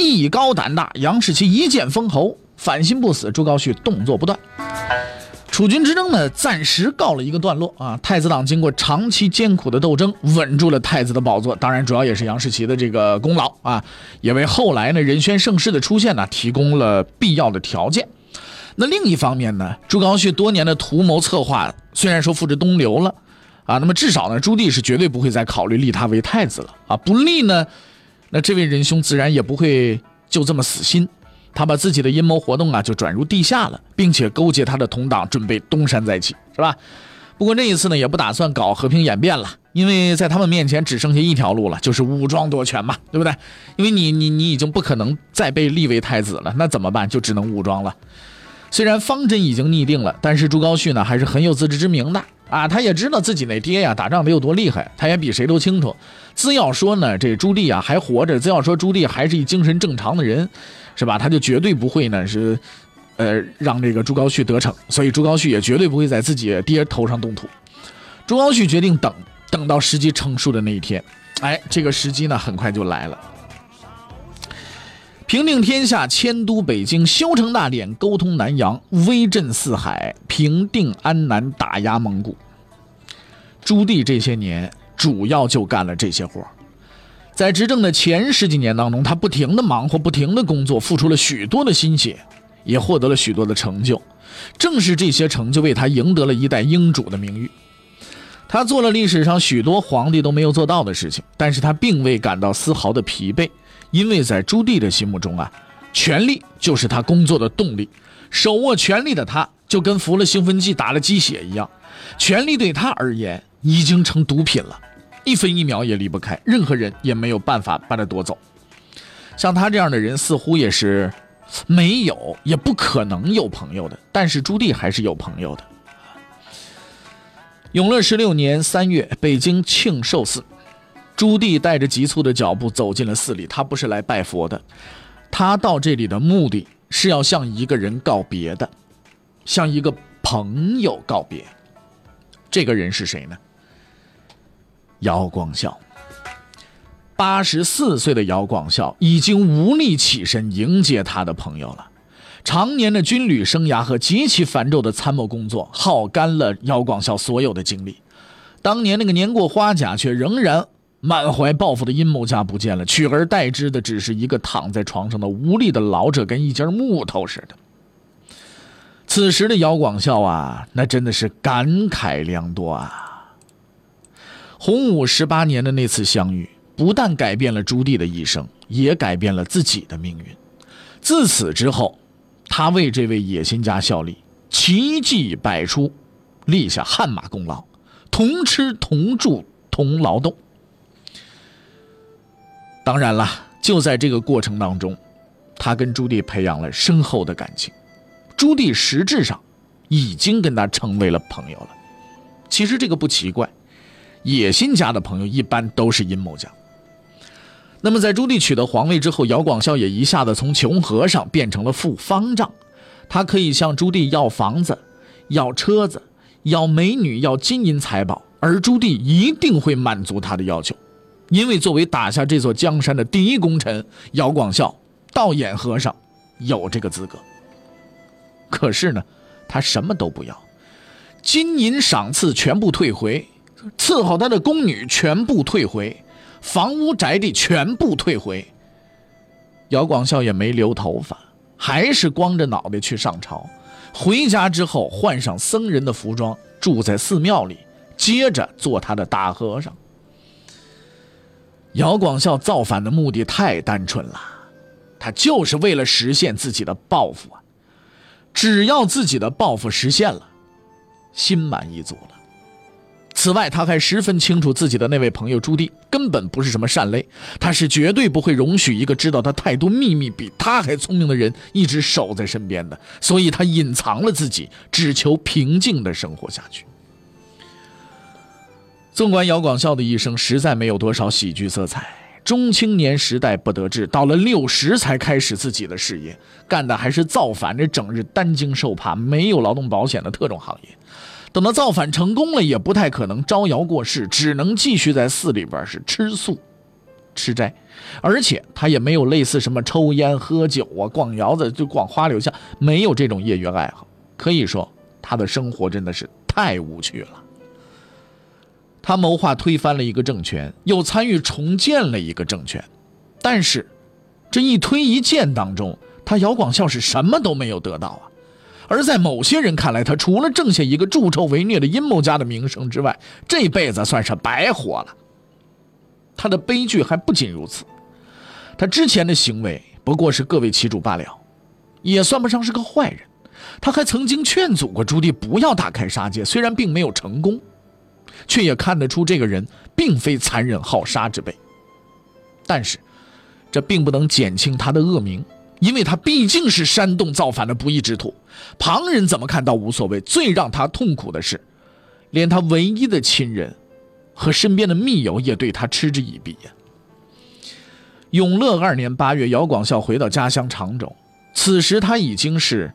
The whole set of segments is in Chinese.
艺高胆大，杨士奇一剑封喉，反心不死，朱高煦动作不断。楚军之争呢，暂时告了一个段落啊。太子党经过长期艰苦的斗争，稳住了太子的宝座。当然，主要也是杨士奇的这个功劳啊，也为后来呢仁宣盛世的出现呢提供了必要的条件。那另一方面呢，朱高煦多年的图谋策划虽然说付之东流了啊，那么至少呢，朱棣是绝对不会再考虑立他为太子了啊。不立呢，那这位仁兄自然也不会就这么死心。他把自己的阴谋活动啊，就转入地下了，并且勾结他的同党，准备东山再起，是吧？不过这一次呢，也不打算搞和平演变了，因为在他们面前只剩下一条路了，就是武装夺权嘛，对不对？因为你你你已经不可能再被立为太子了，那怎么办？就只能武装了。虽然方针已经拟定了，但是朱高煦呢，还是很有自知之明的啊，他也知道自己那爹呀，打仗得有多厉害，他也比谁都清楚。只要说呢，这朱棣啊还活着，只要说朱棣还是一精神正常的人。是吧？他就绝对不会呢，是，呃，让这个朱高煦得逞，所以朱高煦也绝对不会在自己爹头上动土。朱高煦决定等，等到时机成熟的那一天。哎，这个时机呢，很快就来了。平定天下，迁都北京，修成大典，沟通南洋，威震四海，平定安南，打压蒙古。朱棣这些年主要就干了这些活。在执政的前十几年当中，他不停的忙活，不停的工作，付出了许多的心血，也获得了许多的成就。正是这些成就，为他赢得了一代英主的名誉。他做了历史上许多皇帝都没有做到的事情，但是他并未感到丝毫的疲惫，因为在朱棣的心目中啊，权力就是他工作的动力。手握权力的他，就跟服了兴奋剂、打了鸡血一样，权力对他而言已经成毒品了。一分一秒也离不开，任何人也没有办法把他夺走。像他这样的人，似乎也是没有，也不可能有朋友的。但是朱棣还是有朋友的。永乐十六年三月，北京庆寿寺，朱棣带着急促的脚步走进了寺里。他不是来拜佛的，他到这里的目的是要向一个人告别的，向一个朋友告别。这个人是谁呢？姚广孝，八十四岁的姚广孝已经无力起身迎接他的朋友了。常年的军旅生涯和极其繁重的参谋工作，耗干了姚广孝所有的精力。当年那个年过花甲却仍然满怀抱负的阴谋家不见了，取而代之的只是一个躺在床上的无力的老者，跟一截木头似的。此时的姚广孝啊，那真的是感慨良多啊。洪武十八年的那次相遇，不但改变了朱棣的一生，也改变了自己的命运。自此之后，他为这位野心家效力，奇迹百出，立下汗马功劳，同吃同住同劳动。当然了，就在这个过程当中，他跟朱棣培养了深厚的感情。朱棣实质上已经跟他成为了朋友了。其实这个不奇怪。野心家的朋友一般都是阴谋家。那么，在朱棣取得皇位之后，姚广孝也一下子从穷和尚变成了富方丈。他可以向朱棣要房子、要车子、要美女、要金银财宝，而朱棣一定会满足他的要求，因为作为打下这座江山的第一功臣，姚广孝道眼和尚有这个资格。可是呢，他什么都不要，金银赏赐全部退回。伺候他的宫女全部退回，房屋宅地全部退回。姚广孝也没留头发，还是光着脑袋去上朝。回家之后换上僧人的服装，住在寺庙里，接着做他的大和尚。姚广孝造反的目的太单纯了，他就是为了实现自己的抱负啊！只要自己的抱负实现了，心满意足了。此外，他还十分清楚自己的那位朋友朱棣根本不是什么善类，他是绝对不会容许一个知道他太多秘密、比他还聪明的人一直守在身边的，所以他隐藏了自己，只求平静的生活下去。纵观姚广孝的一生，实在没有多少喜剧色彩。中青年时代不得志，到了六十才开始自己的事业，干的还是造反这整日担惊受怕、没有劳动保险的特种行业。等到造反成功了，也不太可能招摇过市，只能继续在寺里边是吃素、吃斋，而且他也没有类似什么抽烟、喝酒啊、逛窑子、就逛花柳巷，没有这种业余爱好。可以说，他的生活真的是太无趣了。他谋划推翻了一个政权，又参与重建了一个政权，但是这一推一建当中，他姚广孝是什么都没有得到啊。而在某些人看来，他除了挣下一个助纣为虐的阴谋家的名声之外，这辈子算是白活了。他的悲剧还不仅如此，他之前的行为不过是各为其主罢了，也算不上是个坏人。他还曾经劝阻过朱棣不要大开杀戒，虽然并没有成功，却也看得出这个人并非残忍好杀之辈。但是，这并不能减轻他的恶名。因为他毕竟是煽动造反的不义之徒，旁人怎么看倒无所谓。最让他痛苦的是，连他唯一的亲人和身边的密友也对他嗤之以鼻。永乐二年八月，姚广孝回到家乡常州，此时他已经是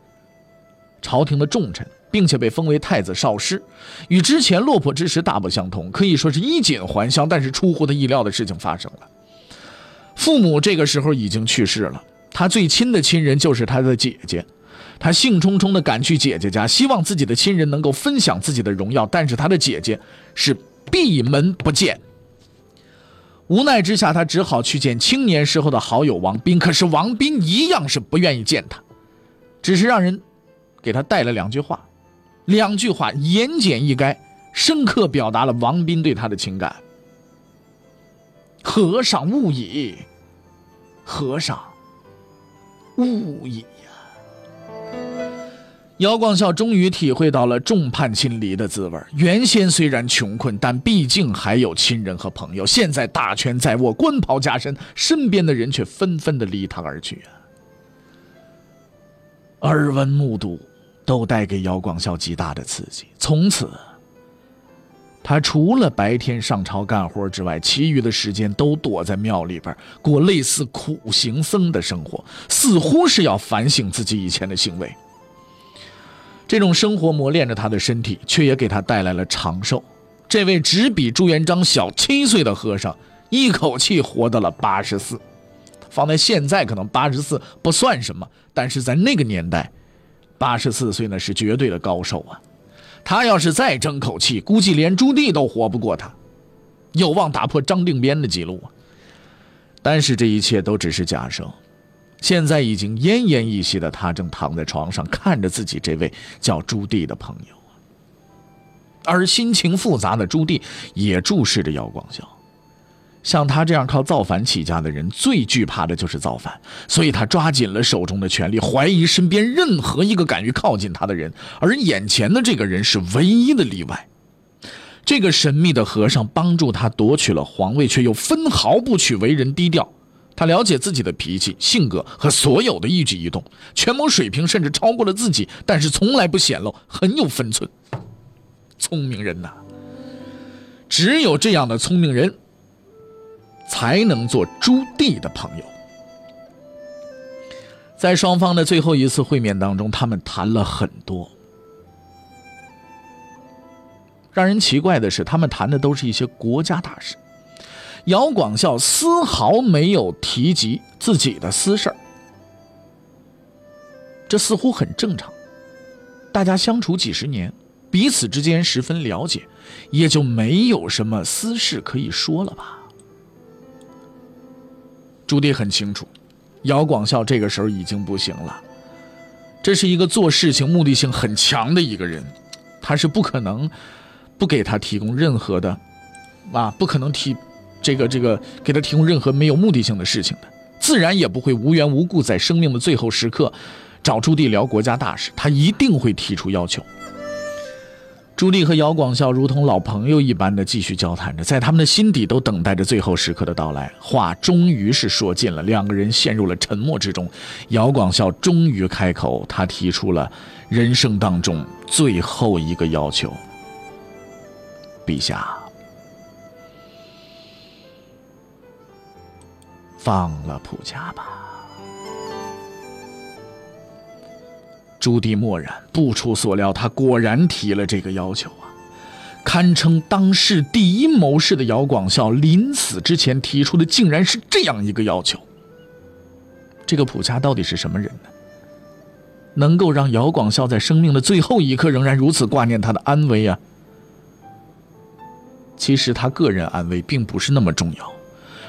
朝廷的重臣，并且被封为太子少师，与之前落魄之时大不相同，可以说是衣锦还乡。但是出乎他意料的事情发生了，父母这个时候已经去世了。他最亲的亲人就是他的姐姐，他兴冲冲地赶去姐姐家，希望自己的亲人能够分享自己的荣耀，但是他的姐姐是闭门不见。无奈之下，他只好去见青年时候的好友王斌，可是王斌一样是不愿意见他，只是让人给他带了两句话，两句话言简意赅，深刻表达了王斌对他的情感。和尚勿矣，和尚。勿矣呀！姚广孝终于体会到了众叛亲离的滋味。原先虽然穷困，但毕竟还有亲人和朋友。现在大权在握，官袍加身，身边的人却纷纷的离他而去啊！耳闻目睹，都带给姚广孝极大的刺激。从此。他除了白天上朝干活之外，其余的时间都躲在庙里边过类似苦行僧的生活，似乎是要反省自己以前的行为。这种生活磨练着他的身体，却也给他带来了长寿。这位只比朱元璋小七岁的和尚，一口气活到了八十四。放在现在，可能八十四不算什么，但是在那个年代，八十四岁那是绝对的高寿啊。他要是再争口气，估计连朱棣都活不过他，有望打破张定边的记录啊！但是这一切都只是假设。现在已经奄奄一息的他，正躺在床上，看着自己这位叫朱棣的朋友而心情复杂的朱棣也注视着姚广孝。像他这样靠造反起家的人，最惧怕的就是造反，所以他抓紧了手中的权力，怀疑身边任何一个敢于靠近他的人，而眼前的这个人是唯一的例外。这个神秘的和尚帮助他夺取了皇位，却又分毫不取为人低调。他了解自己的脾气、性格和所有的一举一动，权谋水平甚至超过了自己，但是从来不显露，很有分寸。聪明人呐，只有这样的聪明人。才能做朱棣的朋友。在双方的最后一次会面当中，他们谈了很多。让人奇怪的是，他们谈的都是一些国家大事，姚广孝丝毫没有提及自己的私事儿。这似乎很正常，大家相处几十年，彼此之间十分了解，也就没有什么私事可以说了吧。朱棣很清楚，姚广孝这个时候已经不行了。这是一个做事情目的性很强的一个人，他是不可能不给他提供任何的，啊，不可能提这个这个给他提供任何没有目的性的事情的，自然也不会无缘无故在生命的最后时刻找朱棣聊国家大事，他一定会提出要求。朱棣和姚广孝如同老朋友一般的继续交谈着，在他们的心底都等待着最后时刻的到来。话终于是说尽了，两个人陷入了沉默之中。姚广孝终于开口，他提出了人生当中最后一个要求：陛下，放了普家吧。朱棣默然，不出所料，他果然提了这个要求啊！堪称当世第一谋士的姚广孝，临死之前提出的竟然是这样一个要求。这个普家到底是什么人呢？能够让姚广孝在生命的最后一刻仍然如此挂念他的安危啊？其实他个人安危并不是那么重要，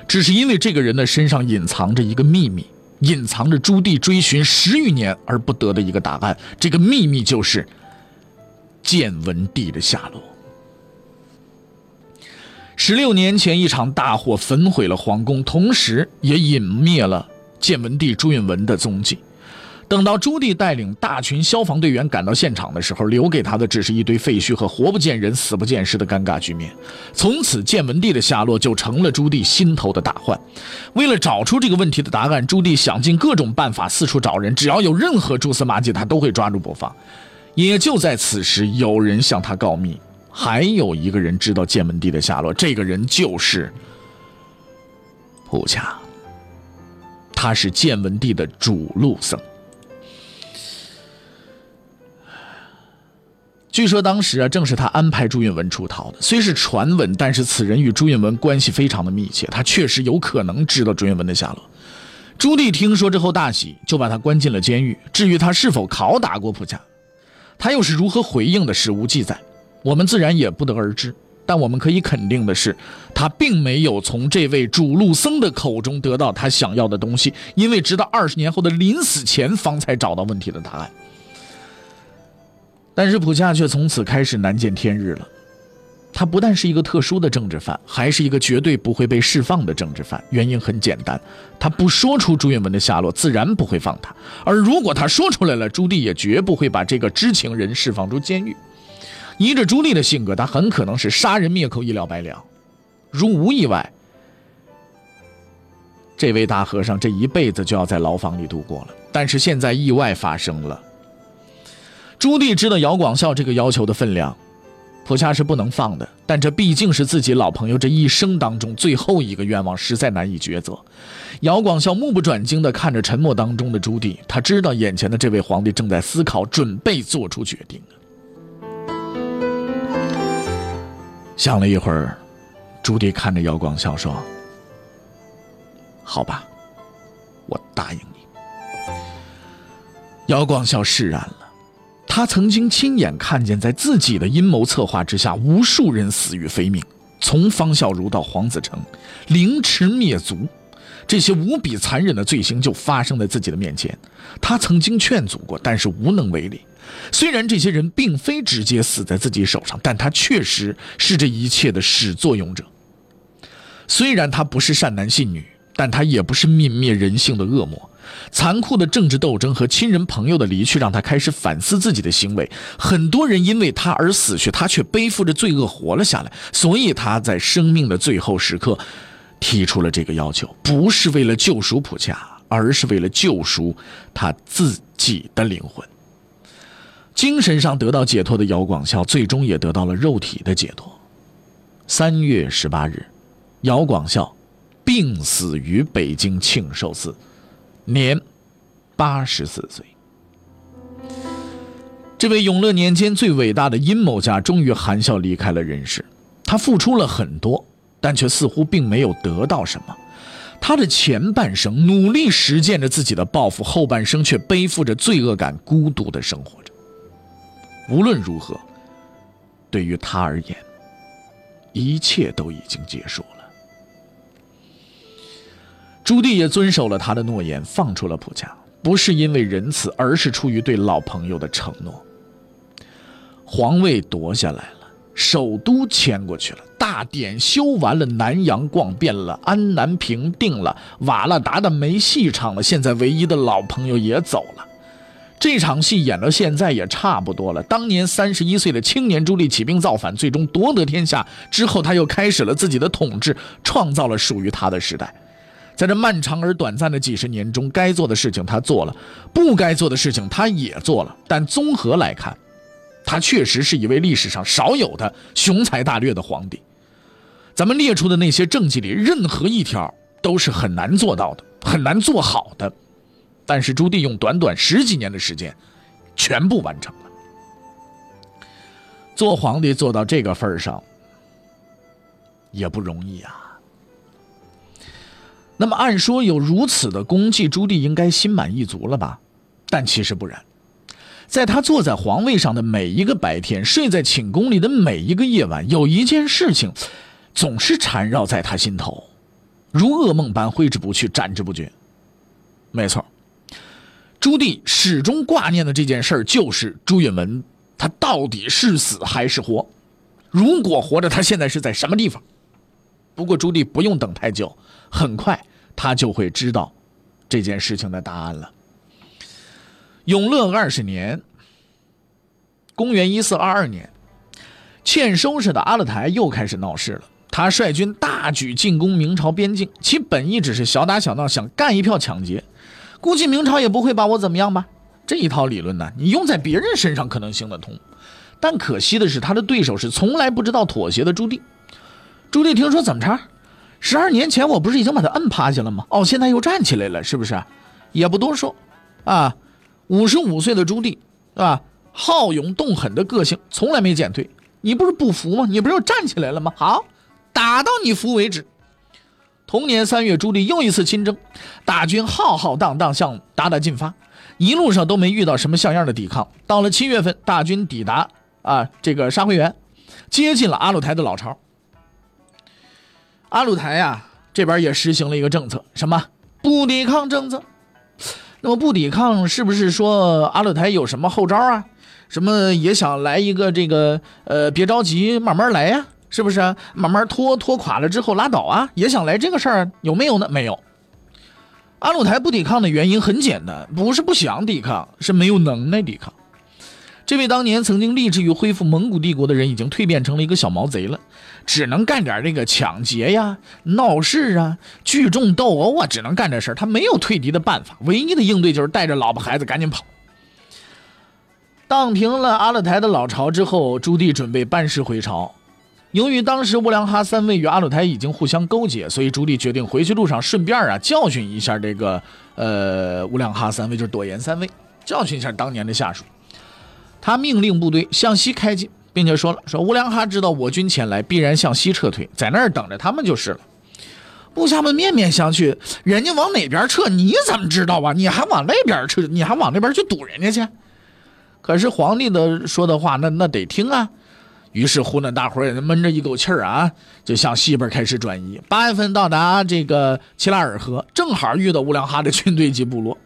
只是因为这个人的身上隐藏着一个秘密。隐藏着朱棣追寻十余年而不得的一个答案，这个秘密就是建文帝的下落。十六年前，一场大火焚毁了皇宫，同时也隐灭了建文帝朱允文的踪迹。等到朱棣带领大群消防队员赶到现场的时候，留给他的只是一堆废墟和活不见人、死不见尸的尴尬局面。从此，建文帝的下落就成了朱棣心头的大患。为了找出这个问题的答案，朱棣想尽各种办法四处找人，只要有任何蛛丝马迹，他都会抓住不放。也就在此时，有人向他告密，还有一个人知道建文帝的下落，这个人就是蒲恰，他是建文帝的主路僧。据说当时啊，正是他安排朱允文出逃的。虽是传闻，但是此人与朱允文关系非常的密切，他确实有可能知道朱允文的下落。朱棣听说之后大喜，就把他关进了监狱。至于他是否拷打过蒲家，他又是如何回应的，史无记载，我们自然也不得而知。但我们可以肯定的是，他并没有从这位主路僧的口中得到他想要的东西，因为直到二十年后的临死前，方才找到问题的答案。但是普恰却从此开始难见天日了。他不但是一个特殊的政治犯，还是一个绝对不会被释放的政治犯。原因很简单，他不说出朱允文的下落，自然不会放他；而如果他说出来了，朱棣也绝不会把这个知情人释放出监狱。依着朱棣的性格，他很可能是杀人灭口，一了百了。如无意外，这位大和尚这一辈子就要在牢房里度过了。但是现在意外发生了。朱棣知道姚广孝这个要求的分量，普恰是不能放的。但这毕竟是自己老朋友这一生当中最后一个愿望，实在难以抉择。姚广孝目不转睛地看着沉默当中的朱棣，他知道眼前的这位皇帝正在思考，准备做出决定。想了一会儿，朱棣看着姚广孝说：“好吧，我答应你。”姚广孝释然了。他曾经亲眼看见，在自己的阴谋策划之下，无数人死于非命，从方孝孺到黄子成，凌迟灭族，这些无比残忍的罪行就发生在自己的面前。他曾经劝阻过，但是无能为力。虽然这些人并非直接死在自己手上，但他确实是这一切的始作俑者。虽然他不是善男信女，但他也不是泯灭人性的恶魔。残酷的政治斗争和亲人朋友的离去，让他开始反思自己的行为。很多人因为他而死去，他却背负着罪恶活了下来。所以他在生命的最后时刻，提出了这个要求，不是为了救赎普恰，而是为了救赎他自己的灵魂。精神上得到解脱的姚广孝，最终也得到了肉体的解脱。三月十八日，姚广孝病死于北京庆寿寺。年八十四岁，这位永乐年间最伟大的阴谋家终于含笑离开了人世。他付出了很多，但却似乎并没有得到什么。他的前半生努力实践着自己的抱负，后半生却背负着罪恶感，孤独的生活着。无论如何，对于他而言，一切都已经结束了。朱棣也遵守了他的诺言，放出了普家，不是因为仁慈，而是出于对老朋友的承诺。皇位夺下来了，首都迁过去了，大典修完了，南阳逛遍了，安南平定了，瓦剌达的没戏唱了，现在唯一的老朋友也走了，这场戏演到现在也差不多了。当年三十一岁的青年朱棣起兵造反，最终夺得天下之后，他又开始了自己的统治，创造了属于他的时代。在这漫长而短暂的几十年中，该做的事情他做了，不该做的事情他也做了。但综合来看，他确实是一位历史上少有的雄才大略的皇帝。咱们列出的那些政绩里，任何一条都是很难做到的，很难做好的。但是朱棣用短短十几年的时间，全部完成了。做皇帝做到这个份上，也不容易啊。那么按说有如此的功绩，朱棣应该心满意足了吧？但其实不然，在他坐在皇位上的每一个白天，睡在寝宫里的每一个夜晚，有一件事情，总是缠绕在他心头，如噩梦般挥之不去，斩之不绝。没错，朱棣始终挂念的这件事就是朱允文，他到底是死还是活？如果活着，他现在是在什么地方？不过朱棣不用等太久。很快，他就会知道这件事情的答案了。永乐二十年，公元一四二二年，欠收拾的阿勒台又开始闹事了。他率军大举进攻明朝边境，其本意只是小打小闹，想干一票抢劫。估计明朝也不会把我怎么样吧？这一套理论呢，你用在别人身上可能行得通，但可惜的是，他的对手是从来不知道妥协的朱棣。朱棣听说怎么着？十二年前我不是已经把他摁趴下了吗？哦，现在又站起来了，是不是？也不多说，啊，五十五岁的朱棣，是吧？好勇动狠的个性从来没减退。你不是不服吗？你不是又站起来了吗？好，打到你服为止。同年三月，朱棣又一次亲征，大军浩浩荡荡向鞑靼进发，一路上都没遇到什么像样的抵抗。到了七月份，大军抵达啊，这个沙会园，接近了阿鲁台的老巢。阿鲁台呀，这边也实行了一个政策，什么不抵抗政策。那么不抵抗是不是说阿鲁台有什么后招啊？什么也想来一个这个呃，别着急，慢慢来呀，是不是？慢慢拖拖垮了之后拉倒啊，也想来这个事儿有没有呢？没有。阿鲁台不抵抗的原因很简单，不是不想抵抗，是没有能耐抵抗。这位当年曾经立志于恢复蒙古帝国的人，已经蜕变成了一个小毛贼了，只能干点这个抢劫呀、闹事啊、聚众斗殴啊，只能干这事他没有退敌的办法，唯一的应对就是带着老婆孩子赶紧跑。荡平了阿勒台的老巢之后，朱棣准备班师回朝。由于当时乌良哈三位与阿勒台已经互相勾结，所以朱棣决定回去路上顺便啊教训一下这个呃乌良哈三位，就是朵颜三位，教训一下当年的下属。他命令部队向西开进，并且说了：“说乌良哈知道我军前来，必然向西撤退，在那儿等着他们就是了。”部下们面面相觑，人家往哪边撤，你怎么知道啊？你还往那边撤，你还往那边去堵人家去？可是皇帝的说的话，那那得听啊。于是乎呢，大伙也闷着一口气儿啊，就向西边开始转移。八月份到达这个齐拉尔河，正好遇到乌良哈的军队及部落。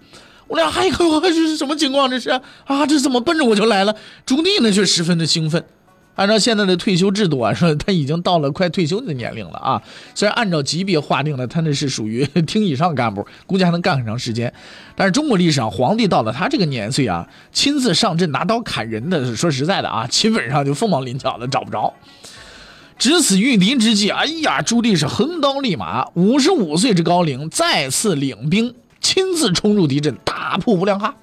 乌良哈一看，这是什么情况？这是啊，这怎么奔着我就来了？朱棣呢却十分的兴奋。按照现在的退休制度啊，说他已经到了快退休的年龄了啊。虽然按照级别划定的，他那是属于厅以上干部，估计还能干很长时间。但是中国历史上，皇帝到了他这个年岁啊，亲自上阵拿刀砍人的，说实在的啊，基本上就凤毛麟角的，找不着。值此御敌之际，哎呀，朱棣是横刀立马，五十五岁之高龄，再次领兵。亲自冲入敌阵，大破乌良哈。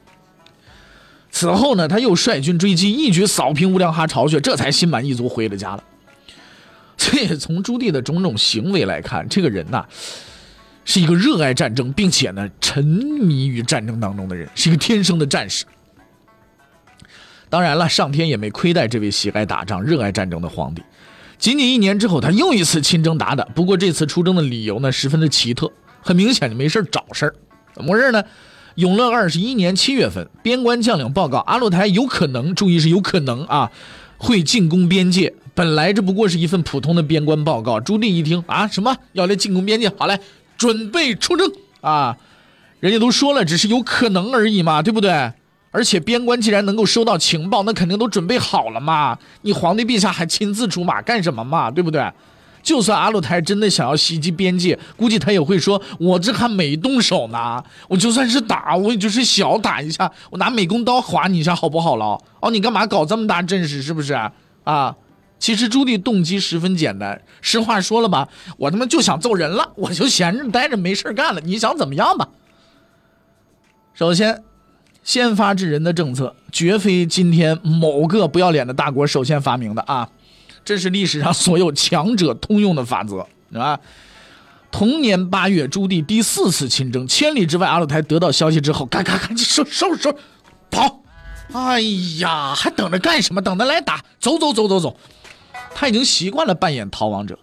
此后呢，他又率军追击，一举扫平乌良哈巢穴，这才心满意足回了家了。所以，从朱棣的种种行为来看，这个人呐，是一个热爱战争，并且呢，沉迷于战争当中的人，是一个天生的战士。当然了，上天也没亏待这位喜爱打仗、热爱战争的皇帝。仅仅一年之后，他又一次亲征鞑靼，不过这次出征的理由呢，十分的奇特，很明显就没事找事儿。怎么回事呢？永乐二十一年七月份，边关将领报告阿鲁台有可能，注意是有可能啊，会进攻边界。本来这不过是一份普通的边关报告。朱棣一听啊，什么要来进攻边界？好嘞，准备出征啊！人家都说了，只是有可能而已嘛，对不对？而且边关既然能够收到情报，那肯定都准备好了嘛。你皇帝陛下还亲自出马干什么嘛？对不对？就算阿鲁台真的想要袭击边界，估计他也会说：“我这还没动手呢，我就算是打，我也就是小打一下，我拿美工刀划你一下，好不好了？哦，你干嘛搞这么大阵势？是不是啊？”其实朱棣动机十分简单，实话说了吧，我他妈就想揍人了，我就闲着待着没事干了，你想怎么样吧？首先。先发制人的政策绝非今天某个不要脸的大国首先发明的啊，这是历史上所有强者通用的法则，是吧？同年八月，朱棣第四次亲征，千里之外，阿鲁台得到消息之后，赶赶赶紧收收拾收拾跑！哎呀，还等着干什么？等着来打！走走走走走！他已经习惯了扮演逃亡者，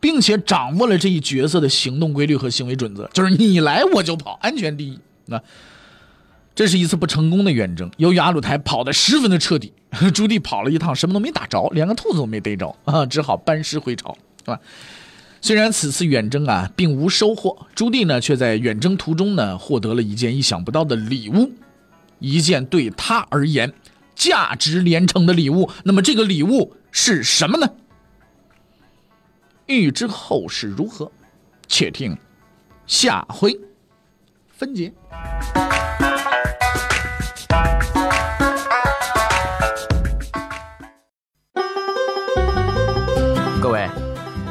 并且掌握了这一角色的行动规律和行为准则，就是你来我就跑，安全第一。那。这是一次不成功的远征，由于阿鲁台跑得十分的彻底，朱棣跑了一趟什么都没打着，连个兔子都没逮着啊，只好班师回朝，是吧？虽然此次远征啊并无收获，朱棣呢却在远征途中呢获得了一件意想不到的礼物，一件对他而言价值连城的礼物。那么这个礼物是什么呢？欲知后事如何，且听下回分解。